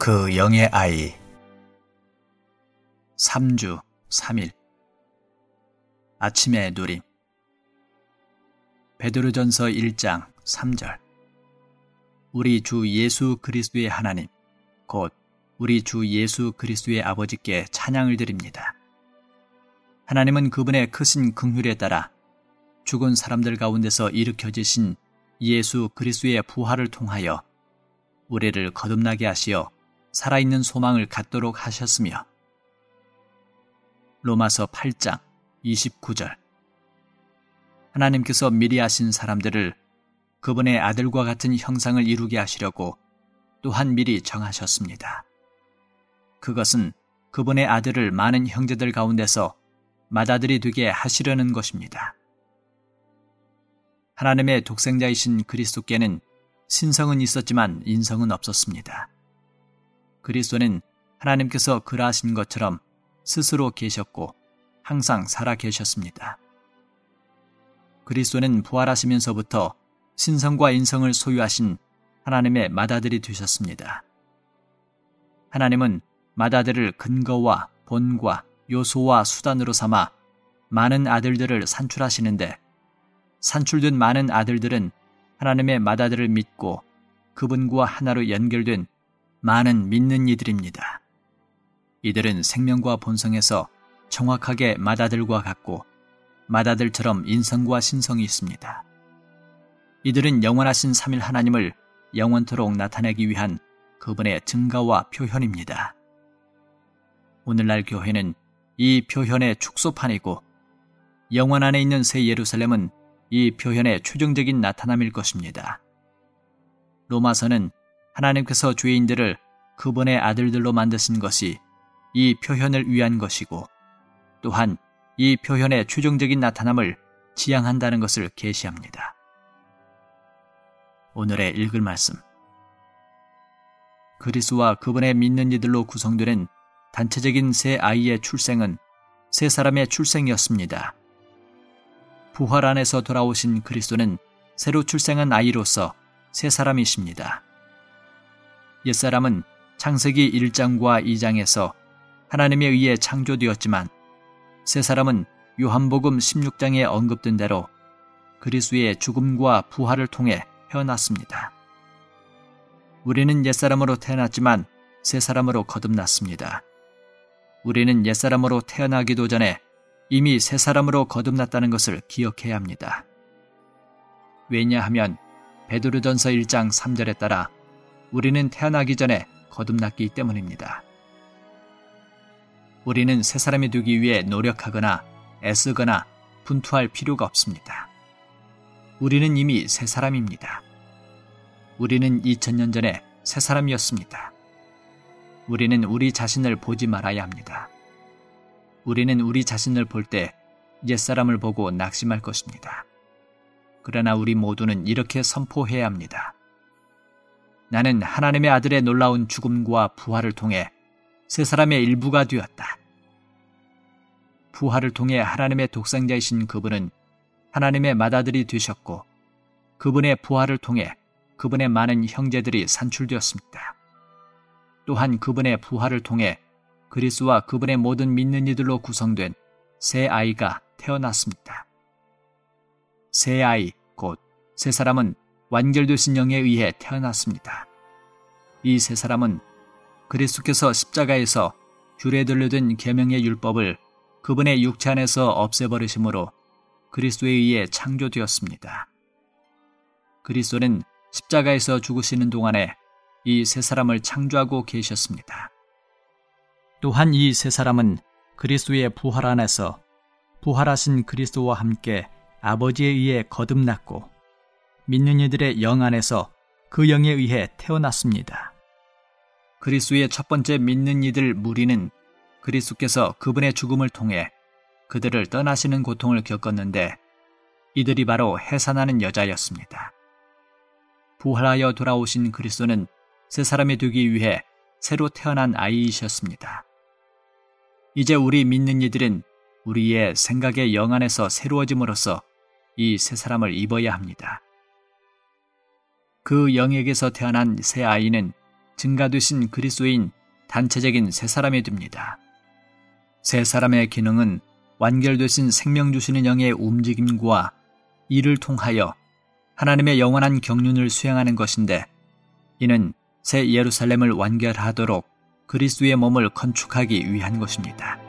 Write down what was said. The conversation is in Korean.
그 영의 아이. 3주 3일. 아침의 누림 베드로전서 1장 3절. 우리 주 예수 그리스도의 하나님 곧 우리 주 예수 그리스도의 아버지께 찬양을 드립니다. 하나님은 그분의 크신 긍휼에 따라 죽은 사람들 가운데서 일으켜지신 예수 그리스도의 부활을 통하여 우리를 거듭나게 하시어 살아있는 소망을 갖도록 하셨으며 로마서 8장 29절 하나님께서 미리 하신 사람들을 그분의 아들과 같은 형상을 이루게 하시려고 또한 미리 정하셨습니다. 그것은 그분의 아들을 많은 형제들 가운데서 맏아들이 되게 하시려는 것입니다. 하나님의 독생자이신 그리스도께는 신성은 있었지만 인성은 없었습니다. 그리스도는 하나님께서 그러하신 것처럼 스스로 계셨고 항상 살아 계셨습니다. 그리스도는 부활하시면서부터 신성과 인성을 소유하신 하나님의 맏아들이 되셨습니다. 하나님은 맏아들을 근거와 본과 요소와 수단으로 삼아 많은 아들들을 산출하시는데 산출된 많은 아들들은 하나님의 맏아들을 믿고 그분과 하나로 연결된 많은 믿는 이들입니다. 이들은 생명과 본성에서 정확하게 맏아들과 같고 맏아들처럼 인성과 신성이 있습니다. 이들은 영원하신 삼일 하나님을 영원토록 나타내기 위한 그분의 증가와 표현입니다. 오늘날 교회는 이 표현의 축소판이고 영원 안에 있는 새 예루살렘은 이 표현의 최종적인 나타남일 것입니다. 로마서는 하나님께서 죄인들을 그분의 아들들로 만드신 것이 이 표현을 위한 것이고 또한 이 표현의 최종적인 나타남을 지향한다는 것을 계시합니다. 오늘의 읽을 말씀 그리스와 그분의 믿는 이들로 구성되는 단체적인 새 아이의 출생은 세 사람의 출생이었습니다. 부활 안에서 돌아오신 그리스도는 새로 출생한 아이로서 세 사람이십니다. 옛사람은 창세기 1장과 2장에서 하나님에 의해 창조되었지만 세 사람은 요한복음 16장에 언급된 대로 그리스도의 죽음과 부활을 통해 태어났습니다. 우리는 옛사람으로 태어났지만 새 사람으로 거듭났습니다. 우리는 옛사람으로 태어나기도 전에 이미 새 사람으로 거듭났다는 것을 기억해야 합니다. 왜냐하면 베드로전서 1장 3절에 따라 우리는 태어나기 전에 거듭났기 때문입니다. 우리는 새 사람이 되기 위해 노력하거나 애쓰거나 분투할 필요가 없습니다. 우리는 이미 새 사람입니다. 우리는 2000년 전에 새 사람이었습니다. 우리는 우리 자신을 보지 말아야 합니다. 우리는 우리 자신을 볼 때 옛사람을 보고 낙심할 것입니다. 그러나 우리 모두는 이렇게 선포해야 합니다. 나는 하나님의 아들의 놀라운 죽음과 부활을 통해 세 사람의 일부가 되었다. 부활을 통해 하나님의 독생자이신 그분은 하나님의 맏아들이 되셨고 그분의 부활을 통해 그분의 많은 형제들이 산출되었습니다. 또한 그분의 부활을 통해 그리스와 그분의 모든 믿는 이들로 구성된 새 아이가 태어났습니다. 새 아이, 곧 새 사람은 완결되신 영에 의해 태어났습니다. 이 세 사람은 그리스도께서 십자가에서 귤에 들려든 계명의 율법을 그분의 육체 안에서 없애버리심으로 그리스도에 의해 창조되었습니다. 그리스도는 십자가에서 죽으시는 동안에 이 세 사람을 창조하고 계셨습니다. 또한 이 세 사람은 그리스도의 부활 안에서 부활하신 그리스도와 함께 아버지에 의해 거듭났고 믿는 이들의 영 안에서 그 영에 의해 태어났습니다. 그리스도의 첫 번째 믿는 이들 무리는 그리스도께서 그분의 죽음을 통해 그들을 떠나시는 고통을 겪었는데 이들이 바로 해산하는 여자였습니다. 부활하여 돌아오신 그리스도는 새 사람이 되기 위해 새로 태어난 아이이셨습니다. 이제 우리 믿는 이들은 우리의 생각의 영 안에서 새로워짐으로써 이 새 사람을 입어야 합니다. 그 영에게서 태어난 새 아이는 증가되신 그리스도인 단체적인 새 사람이 됩니다. 새 사람의 기능은 완결되신 생명 주시는 영의 움직임과 이를 통하여 하나님의 영원한 경륜을 수행하는 것인데 이는 새 예루살렘을 완결하도록 그리스도의 몸을 건축하기 위한 것입니다.